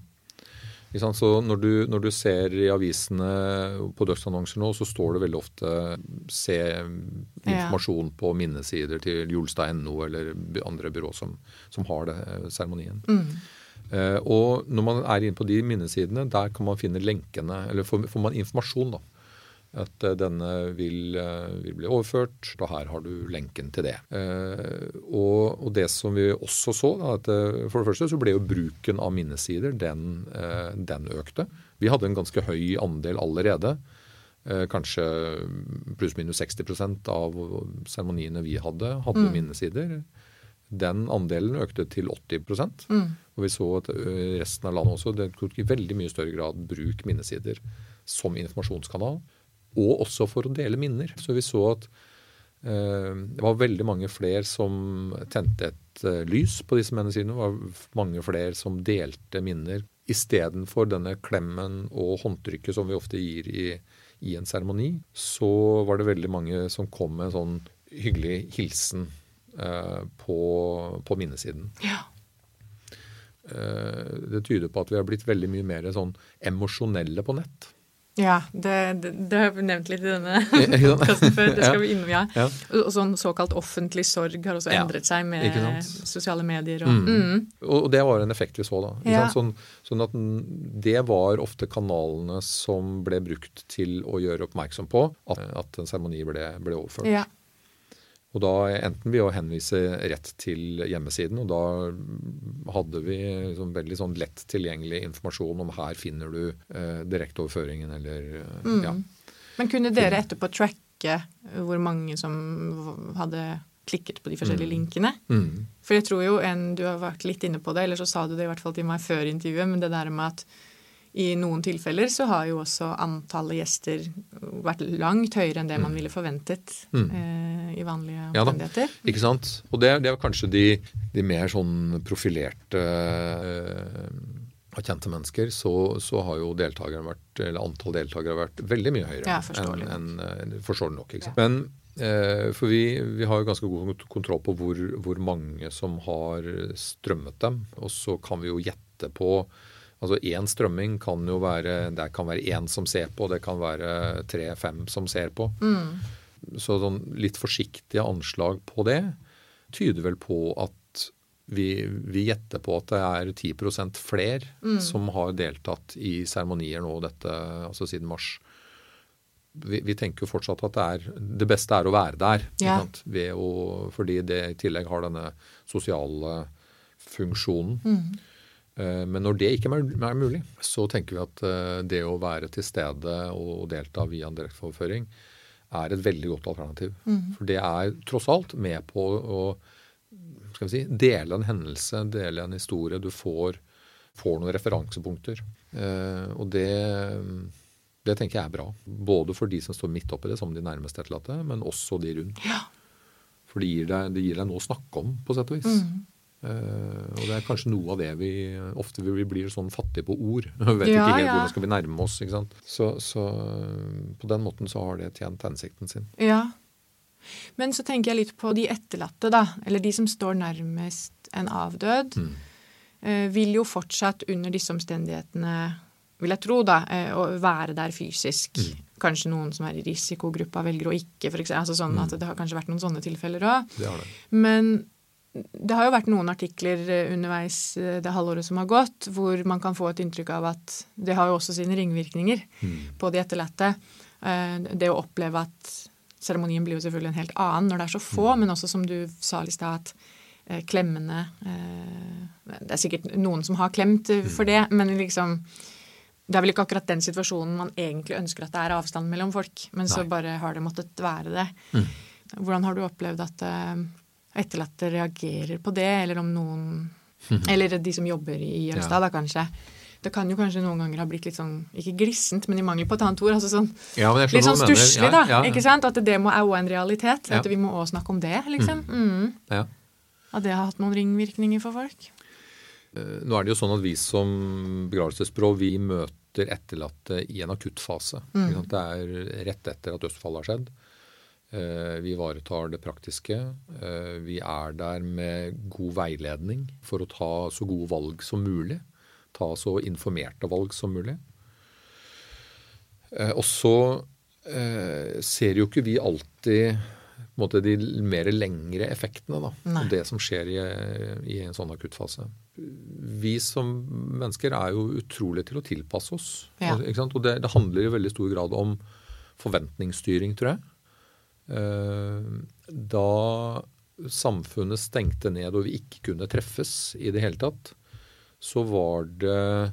Så når du, når du, ser i avisene på dødsannonser nå, så står det veldig ofte 'se informasjon ja. på minnesider til Julstad.no eller andre byrå som, som har det, seremonien'. Mm. Eh, og når man er inne på de minnesidene, der kan man finne lenkene, eller får, får man informasjon. da, At uh, denne vil, uh, vil, bli overført, og her har du lenken til det. Og, og, det som vi også så, da, at for det første så ble jo bruken av minnesider, den, den økte. Vi hadde en ganske høy andel allerede. Kanskje pluss-minus 60% av seremoniene vi hadde, hadde mm. minnesider. Den andelen økte til 80 mm. Og vi så at resten av landet også det tok i veldig mye større grad bruk minnesider som informasjonskanal. Og også for å dele minner. Så vi så at eh, det var veldig mange flere som tente et eh, lys på disse minnesidene. Det var mange flere som delte minner istedenfor denne klemmen og håndtrykket som vi ofte gir i, i en seremoni, så var det veldig mange som kom med en sånn hyggelig hilsen eh, på, på, minnesiden. Ja. Eh, det tyder på at vi har blitt veldig mye mer sånn emosjonelle på nett. Ja, det, det, det, har jeg nevnt litt i denne *laughs* podkasten før. Det skal vi innom, ja. *laughs* ja. Og sånn såkalt offentlig sorg har også endret seg med sosiale medier. Og, mm. Mm. og det var en effekt vi så, da. Ja. Sånn, sånn, at det var ofte kanalene som ble brukt til å gjøre oppmerksom på at, at en seremoni ble, ble, overført. Ja. Og da enten ved å henvise rett til hjemmesiden, og da hadde vi liksom veldig sånn lett tilgjengelig informasjon om her finner du eh, direkteoverføringen eller eh, mm. ja. Men kunne dere etterpå tracke hvor mange som hadde klikket på de forskjellige mm. linkene? Mm. For jeg tror jo en, Du har vært litt inne på det, eller så sa du det i hvert fall til meg før intervjuet, men det der med at i noen tilfeller så har jo også antallet gjester vært langt høyere enn det man mm. ville forventet mm. eh, i vanlige omstendigheter. Ja, ikke sant. Og det, det er kanskje de, de, mer sånn profilerte eh, av kjente mennesker, så, så, har jo vært, eller antall deltakere vært veldig mye høyere. Ja, forståelig enn, en, forståelig nok. Ikke sant? Ja. Men eh, for vi, vi, har jo ganske god kontroll på hvor, hvor mange som har strømmet dem. Og så kan vi jo gjette på Altså Én strømming kan jo være Det kan være én som ser på, det kan være tre-fem som ser på. Mm. Så sånn litt forsiktige anslag på det tyder vel på at vi, vi gjetter på at det er 10 flere mm. som har deltatt i seremonier nå dette, altså siden mars. Vi, vi, tenker jo fortsatt at det, er, det beste er å være der. Ja. Å, fordi det i tillegg har denne sosiale funksjonen. Mm. Eh, men når det ikke er mulig, så tenker vi at eh, det å være til stede og delta via en direkteoverføring er et veldig godt alternativ. Mm. For det er tross alt med på å si, dele en hendelse, dele en historie. Du får, får noen referansepunkter. Eh, og det, det, tenker jeg er bra. Både for de som står midt oppi det, som de nærmeste etterlatte, men også de rundt. Ja. For det gir, deg, det gir deg noe å snakke om, på sett og vis. Mm. Uh, og det er kanskje noe av det vi ofte vi blir sånn fattige på ord. Vi *laughs* vet ja, ikke helt ja. hvordan skal vi nærme oss. ikke sant? Så, så, på den måten så har det tjent hensikten sin. Ja. Men så tenker jeg litt på de etterlatte, da. Eller de som står nærmest en avdød. Mm. Uh, vil jo fortsatt under disse omstendighetene, vil jeg tro, da, å være der fysisk. Mm. Kanskje noen som er i risikogruppa velger å ikke, for eksempel. Altså sånn mm. at det har kanskje vært noen sånne tilfeller òg. Men det har jo vært noen artikler eh, underveis eh, det halvåret som har gått, hvor man kan få et inntrykk av at det har jo også sine ringvirkninger mm. på de etterlatte. Eh, det å oppleve at seremonien blir jo selvfølgelig en helt annen når det er så få, mm. men også som du sa i stad, at klemmene Det er sikkert noen som har klemt for det, men liksom det er vel ikke akkurat den situasjonen man egentlig ønsker at det er avstand mellom folk, men Nei. så bare har det måttet være det. Mm. Hvordan har du opplevd at etterlatte reagerer på det, eller om noen Eller de som jobber i Jølstad, ja. da kanskje. Det kan jo kanskje noen ganger ha blitt litt sånn, ikke glissent, men i mangel på et annet ord. altså sånn, ja, Litt sånn stusslig, da. Ja, ikke sant? At det må er òg en realitet. At vi må òg snakke om det, liksom. Mm. Ja. At det har hatt noen ringvirkninger for folk. Eh, nå er det jo sånn at vi som begravelsesbyrå vi møter etterlatte i en akuttfase. Mm. Det er rett etter at dødsfallet har skjedd. Eh, vi ivaretar det praktiske. Eh, vi er der med god veiledning for å ta så gode valg som mulig. Ta så informerte valg som mulig. Eh, og så ser jo ikke vi alltid måte, de mer lengre effektene da, av det som skjer i, i, en sånn akuttfase. Vi som mennesker er jo utrolig til å tilpasse oss. Ja. Og det, det handler i veldig stor grad om forventningsstyring, tror jeg. Eh, da samfunnet stengte ned og vi ikke kunne treffes i det hele tatt, så var det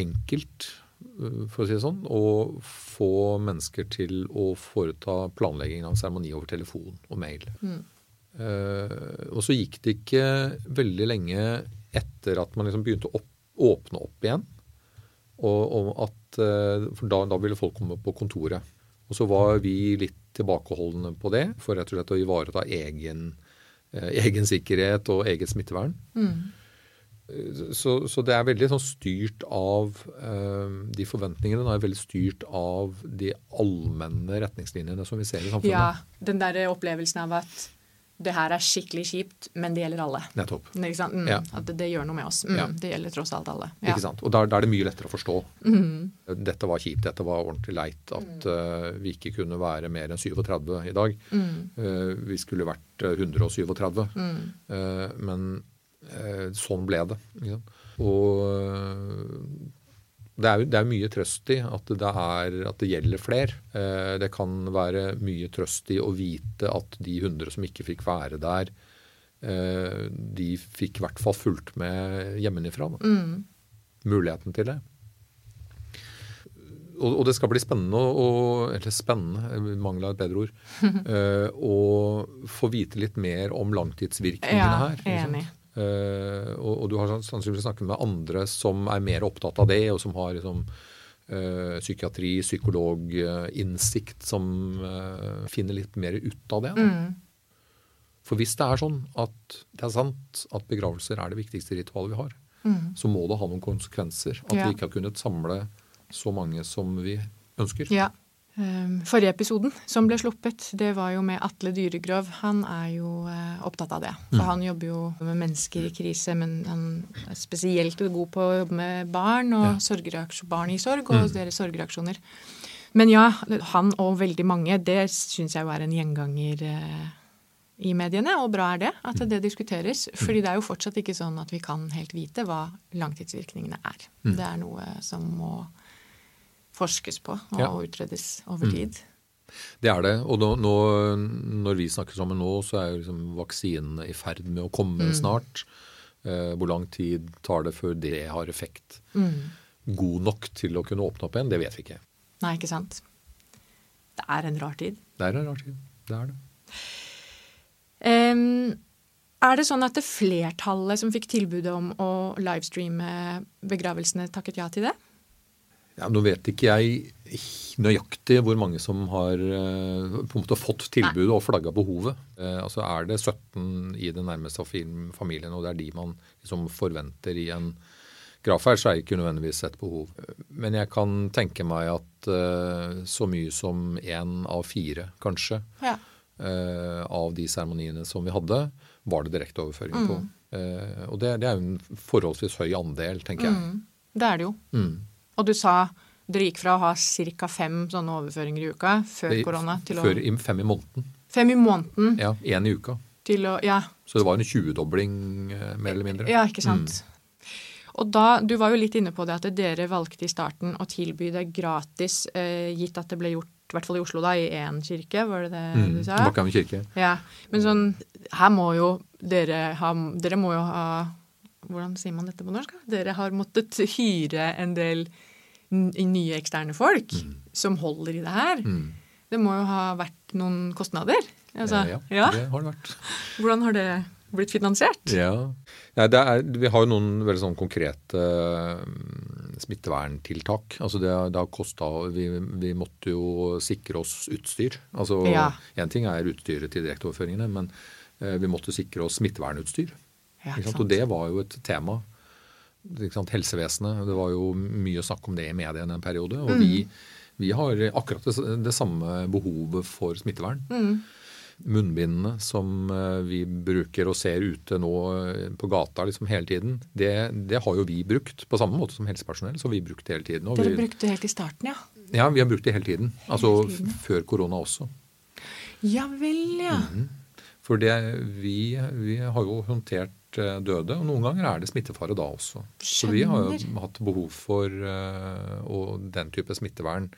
enkelt, eh, for å si det sånn, å få mennesker til å foreta planlegging av en seremoni over telefon og mail. Mm. Uh, og så gikk det ikke veldig lenge etter at man liksom begynte å opp, åpne opp igjen. Og, og at, for da, da, ville folk komme på kontoret. Og så var vi litt tilbakeholdne på det, for rett og slett å ivareta egen, eh, egen sikkerhet og eget smittevern. Mm. Så, så, det er veldig sånn styrt av eh, De forventningene er veldig styrt av de allmenne retningslinjene som vi ser i samfunnet. Ja, den der opplevelsen av at det her er skikkelig kjipt, men det gjelder alle. Nettopp. Mm, ja. At det, det, gjør noe med oss. Mm, ja. Det gjelder tross alt alle. Ja. Ikke sant? Og da, er det mye lettere å forstå. Mm. Dette var kjipt, dette var ordentlig leit. At uh, vi ikke kunne være mer enn 37 i dag. Uh, vi skulle vært 137. Uh, men sånn ble det. Og det er, det er, mye trøst i at det, er, at det gjelder fler. Eh, det kan være mye trøst i å vite at de 100 som ikke fikk være der, eh, de fikk i hvert fall fulgt med hjemmefra. Mm. Muligheten til det. Og, og, det skal bli spennende, og, eller spennende, mangla et bedre ord, *laughs* eh, å få vite litt mer om langtidsvirkningene ja, her. Enig. Uh, og, og, du har sannsynligvis snakket med andre som er mer opptatt av det, og som har liksom, uh, psykiatri, psykologinnsikt, uh, som eh, finner litt mer ut av det. Mm. For hvis det er sånn at det er sant at begravelser er det viktigste ritualet vi har, mm. så må det ha noen konsekvenser at ja. vi ikke har kunnet samle så mange som vi ønsker. Ja. Ehm, forrige episoden som ble sluppet, det var jo med Atle Dyregrov. Han er jo eh, opptatt av det. For mm. han jobber jo med mennesker i krise, men han er spesielt god på å jobbe med barn og ja. barn i sorg og mm. deres sorgreaksjoner. Men ja, han og veldig mange, det syns jeg jo er en gjenganger eh, i mediene, og bra er det at det diskuteres. Mm. fordi det er jo fortsatt ikke sånn at vi kan helt vite hva langtidsvirkningene er. Mm. Det er noe som må forskes på og ja. utredes over mm. tid. Det er det. Og nå, nå, når vi snakker sammen nå, så er jo liksom vaksinene i ferd med å komme mm. snart. Eh, hvor lang tid tar det før det har effekt mm. god nok til å kunne åpne opp igjen? Det vet vi ikke. Nei, ikke sant. Det er en rar tid. Det er en rar tid. Det er det. Um, er det sånn at det flertallet som fikk tilbudet om å livestreame begravelsene, takket ja til det? Ja, nå vet ikke jeg nøyaktig hvor mange som har uh, på en måte fått tilbudet og flagga behovet. Uh, altså Er det 17 i den nærmeste familien, og det er de man liksom forventer i en graf her, så er det ikke nødvendigvis et behov. Men jeg kan tenke meg at uh, så mye som én av fire, kanskje, ja. av de seremoniene som vi hadde, var det direkteoverføring mm. på. og det, det, er jo en forholdsvis høy andel, tenker jeg. Mm. Det er det jo. Mm. Og du sa dere gikk fra å ha ca. fem sånne overføringer i uka før det, korona til å Før fem i måneden. Fem i måneden. Ja, Én i uka. Å, ja. Så det var en 20-dobling, eh, mer eller mindre. Ja, ikke sant. Mm. Og da, Du var jo litt inne på det at dere valgte i starten å tilby det gratis, eh, gitt at det ble gjort i hvert fall i Oslo, da, i én kirke, var det det mm, du sa? Bakkhammer kirke. Ja, Men sånn, her må jo dere ha Dere må jo ha Hvordan sier man dette på norsk? Dere har måttet hyre en del nye eksterne folk mm. som holder i det her. Mm. Det må jo ha vært noen kostnader? Altså, ja, ja, det har det vært. Hvordan har det blitt finansiert? Ja, ja er, Vi har jo noen veldig sånn konkrete uh, smitteverntiltak. Altså det, det har kosta vi, vi, måtte jo sikre oss utstyr. Altså Én ja. ting er utstyret til direkteoverføringene, men uh, vi måtte sikre oss smittevernutstyr. Ja, og det var jo et tema helsevesenet. Det var jo mye snakk om det i media en periode. Og mm. vi, vi, har akkurat det, det, samme behovet for smittevern. Mm. Munnbindene som eh, vi bruker og ser ute nå eh, på gata liksom hele tiden, det, det, har jo vi brukt på samme måte som helsepersonell. så vi brukt det hele tiden. Dere vi, brukte det helt i starten, ja? Ja, vi har brukt det hele tiden. Altså tiden. før korona også. Ja vel, ja. Mm. For det, vi, vi, har jo håndtert døde. Og noen ganger er det smittefare da også. Skjønner. Så vi har jo hatt behov for uh, den type smittevern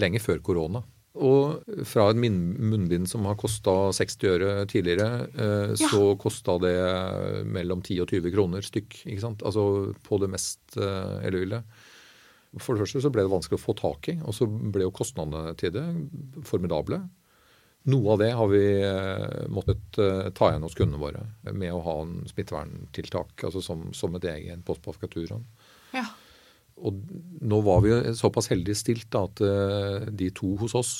lenge før korona. Og fra et munnbind som har kosta 60 øre tidligere, uh, ja. så kosta det mellom 10 og 20 kroner stykk. ikke sant? Altså på det mest uh, elleville. For det første så ble det vanskelig å få tak i, og så ble jo kostnadene til det formidable. Noe av det har vi eh, måttet eh, ta igjen hos kundene våre med å ha en smitteverntiltak altså som, som et egen post på fakturaen. Ja. og nå var vi såpass heldig stilt da, at uh, de to hos oss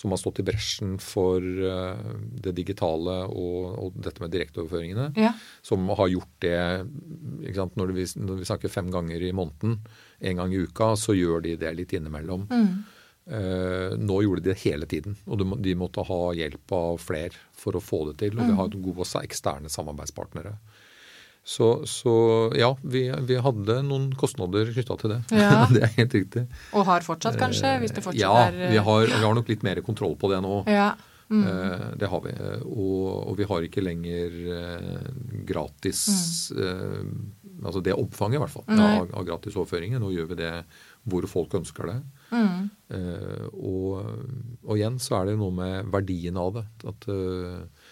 som har stått i bresjen for det digitale og, og, dette med direkteoverføringene, Ja. som har gjort det sant? Når, vi, når vi snakker fem ganger i måneden, en gang i uka, så gjør de det litt innimellom. Eh, nå gjorde de det hele tiden, og de, må- de måtte ha hjelp av flere for å få det til. Og vi har gode også eksterne samarbeidspartnere. Så, så ja, vi, vi hadde noen kostnader knytta til det. Ja. *laughs* det er helt riktig. Og har fortsatt, kanskje? Hvis det fortsatt ja, er Ja, vi har, vi har nok litt mer kontroll på det nå. Ja. Mm. Eh, Det har vi. Og, og vi har ikke lenger eh, gratis mm. Altså det omfanget, i hvert fall, Mm. Av, av gratis overføringer. Nå gjør vi det hvor folk ønsker det. Mm. Uh, og, og igjen så er det noe med verdien av det. At uh,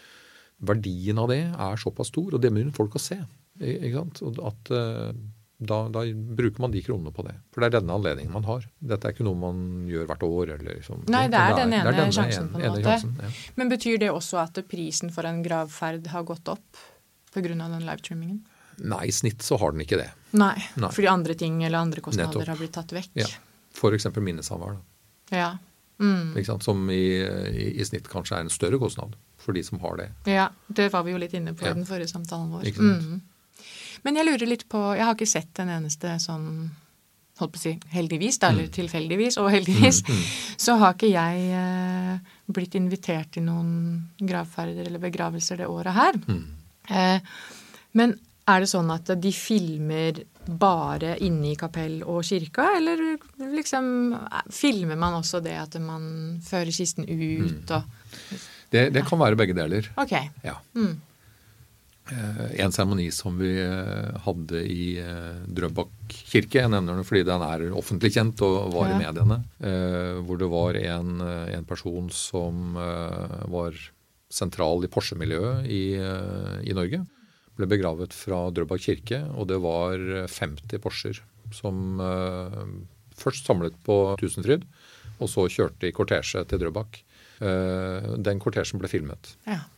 verdien av det er såpass stor, og det begynner folk å se. Ikke sant? Og at uh, da, da bruker man de kronene på det. For det er denne anledningen man har. Dette er ikke noe man gjør hvert år. Eller liksom. Nei, det er den det ene denne sjansen på en måte. sjansen, ja. Men betyr det også at prisen for en gravferd har gått opp pga. den livestreamingen? Nei, i snitt så har den ikke det. Nei, Nei. fordi andre ting eller andre kostnader Nettopp. har blitt tatt vekk. Ja. F.eks. minnesamvær. Ja. Mm. Som i, i, i snitt kanskje er en større kostnad for de som har det. ja, det var vi jo litt inne på Ja. i den forrige samtalen vår. Mm. Men jeg lurer litt på Jeg har ikke sett en eneste sånn holdt på å si heldigvis, da, Mm. eller tilfeldigvis, og heldigvis, så har ikke jeg eh, blitt invitert til noen gravferder eller begravelser det året her. Mm. Eh, men er det sånn at de filmer bare inne i kapell og kirka, eller liksom eh, filmer man også det at man fører kisten ut og Det, det kan være begge deler. Ok. Ja. Mm. Eh, En seremoni som vi eh, hadde i Drøbak kirke, jeg nevner den fordi den er offentlig kjent og var Ja. i mediene, hvor det var en, en person som var sentral i Porsche-miljøet i, i Norge. Ble begravet fra Drøbak kirke, og det var 50 Porscher som eh, først samlet på Tusenfryd, og så kjørte i kortesje til Drøbak. Eh, Den kortesjen ble filmet. Ja. *laughs*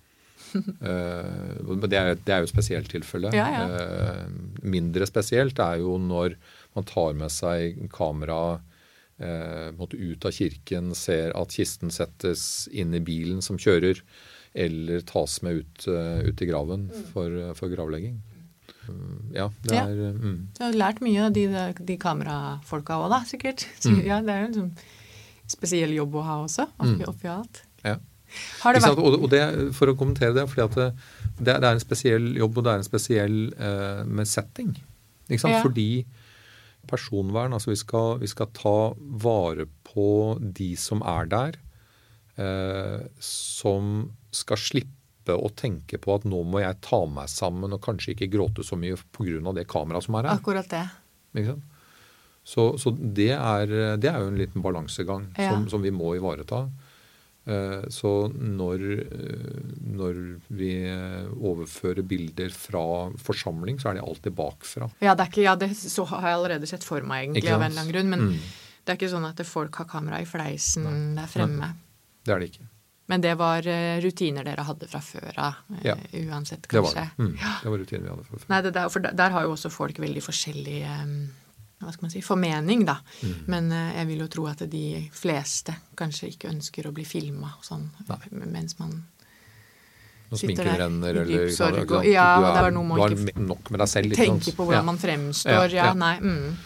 Eh, det er, det er jo et spesielt tilfelle. Ja, ja. Eh, mindre spesielt er jo når man tar med seg kamera eh, ut av kirken, ser at kisten settes inn i bilen som kjører, eller tas med ut, eh, ut i graven for, for gravlegging. Mm, Ja, det Ja. er mm. Du har lært mye av de, de kamerafolka òg, da, sikkert. Så, Mm. Ja, det er jo en sånn spesiell jobb å ha også, oppi, oppi alt. ja. Har det vært Og, det, for å kommentere det, fordi at det, det, er- en spesiell jobb, og det er en spesiell eh, med setting. Ja. Fordi personvern, altså vi skal, vi skal ta vare på de som er der, eh, som skal slippe å tenke på at nå må jeg ta meg sammen og kanskje ikke gråte så mye pga. det kameraet som er her. akkurat det? Ikke sant? Så, så det, er, det er jo en liten balansegang Ja. som, som vi må ivareta. Eh, Så når, eh, når vi eh, overfører bilder fra forsamling, så er de alltid bakfra. Ja, det er ikke, ja, det så har jeg allerede sett for meg, egentlig, av en eller annen grunn. Men Mm. det er ikke sånn at folk har kamera i fleisen der fremme. Det er det ikke. Men det var eh, rutiner dere hadde fra før av, eh, Ja. uansett, Det var kanskje. det. Mm. Det var rutiner vi hadde fra før. Nei, det der, for der, har jo også folk veldig forskjellig eh, hva skal man si, formening, da. Mm. Men jeg vil jo tro at de fleste kanskje ikke ønsker å bli filma sånn Nei. mens man Når sminken der renner, eller sorg og- ja, du det er, var noe man har ikke nok med deg selv. ikke tenker på hvordan Ja. man fremstår. Ja, Ja, ja. nei. Mm.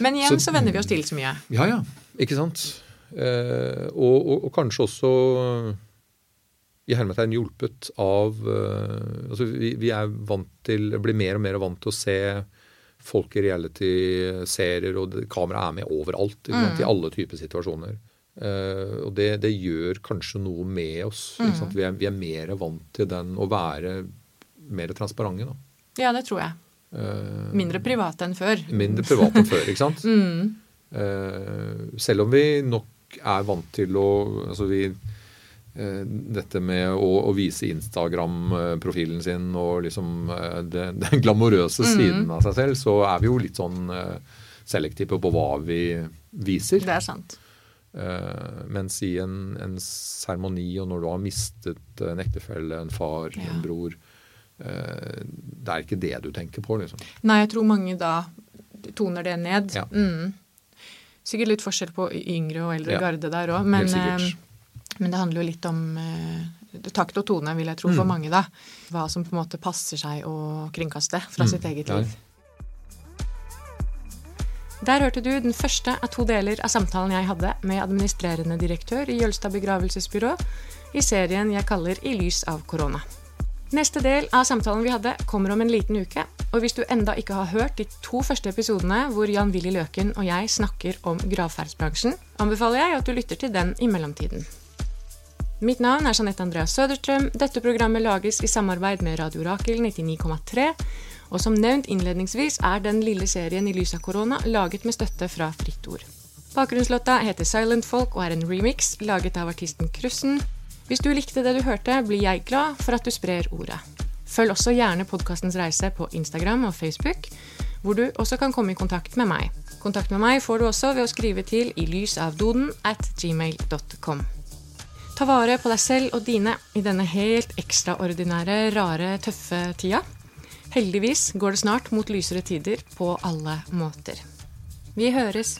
Men igjen Så- så, venner vi oss til så mye. Ja, ja. Ikke sant? Eh, og, og, og kanskje også i hermetegn hjulpet av eh, altså vi, vi er vant til, blir mer og mer vant til å se folk i reality-serier, og kamera er med overalt. Sant? I alle typer situasjoner. Eh, og det, det gjør kanskje noe med oss. Sant? Vi, er, vi er mer vant til den å være mer transparente. Da. Ja, det tror jeg. Eh, Mindre private enn før. mindre privat enn før, ikke sant? *laughs* Mm. Eh, selv om vi nok er vant til å altså vi, eh, Dette med å, å vise Instagram-profilen sin og liksom eh, *laughs* den glamorøse siden av seg selv, så er vi jo litt sånn eh, selektive på hva vi viser. Det er sant. Uh, mens i en, en seremoni, og når du har mistet en ektefelle, en far, Ja. en bror uh, Det er ikke det du tenker på, liksom. Nei, jeg tror mange da toner det ned. Ja. Mm. Sikkert litt forskjell på yngre og eldre Ja. garde der òg, men, eh, men det handler jo litt om eh, takt og tone, vil jeg tro, for Mm. mange, da. Hva som på en måte passer seg å kringkaste fra Mm. sitt eget Ja. liv. Der hørte du den første av to deler av samtalen jeg hadde med administrerende direktør i Jølstad begravelsesbyrå i serien jeg kaller I lys av korona. Neste del av samtalen vi hadde, kommer om en liten uke. Og hvis du enda ikke har hørt de to første episodene hvor Jan Willy Løken og jeg snakker om gravferdsbransjen, anbefaler jeg at du lytter til den i mellomtiden. Mitt navn er Jeanette Andreas Søderstrøm. Dette programmet lages i samarbeid med Radio Rakel 99,3. Og som nevnt innledningsvis er den lille serien i lys av korona laget med støtte fra Fritt Ord. Bakgrunnslåta heter Silent Folk og er en remix laget av artisten Krussen. Hvis du likte det du hørte, blir jeg glad for at du sprer ordet. Følg også gjerne podkastens reise på Instagram og Facebook, hvor du også kan komme i kontakt med meg. Kontakt med meg får du også ved å skrive til i lysavdoden at gmail.com. Ta vare på deg selv og dine i denne helt ekstraordinære, rare, tøffe tida. Heldigvis går det snart mot lysere tider på alle måter. Vi høres.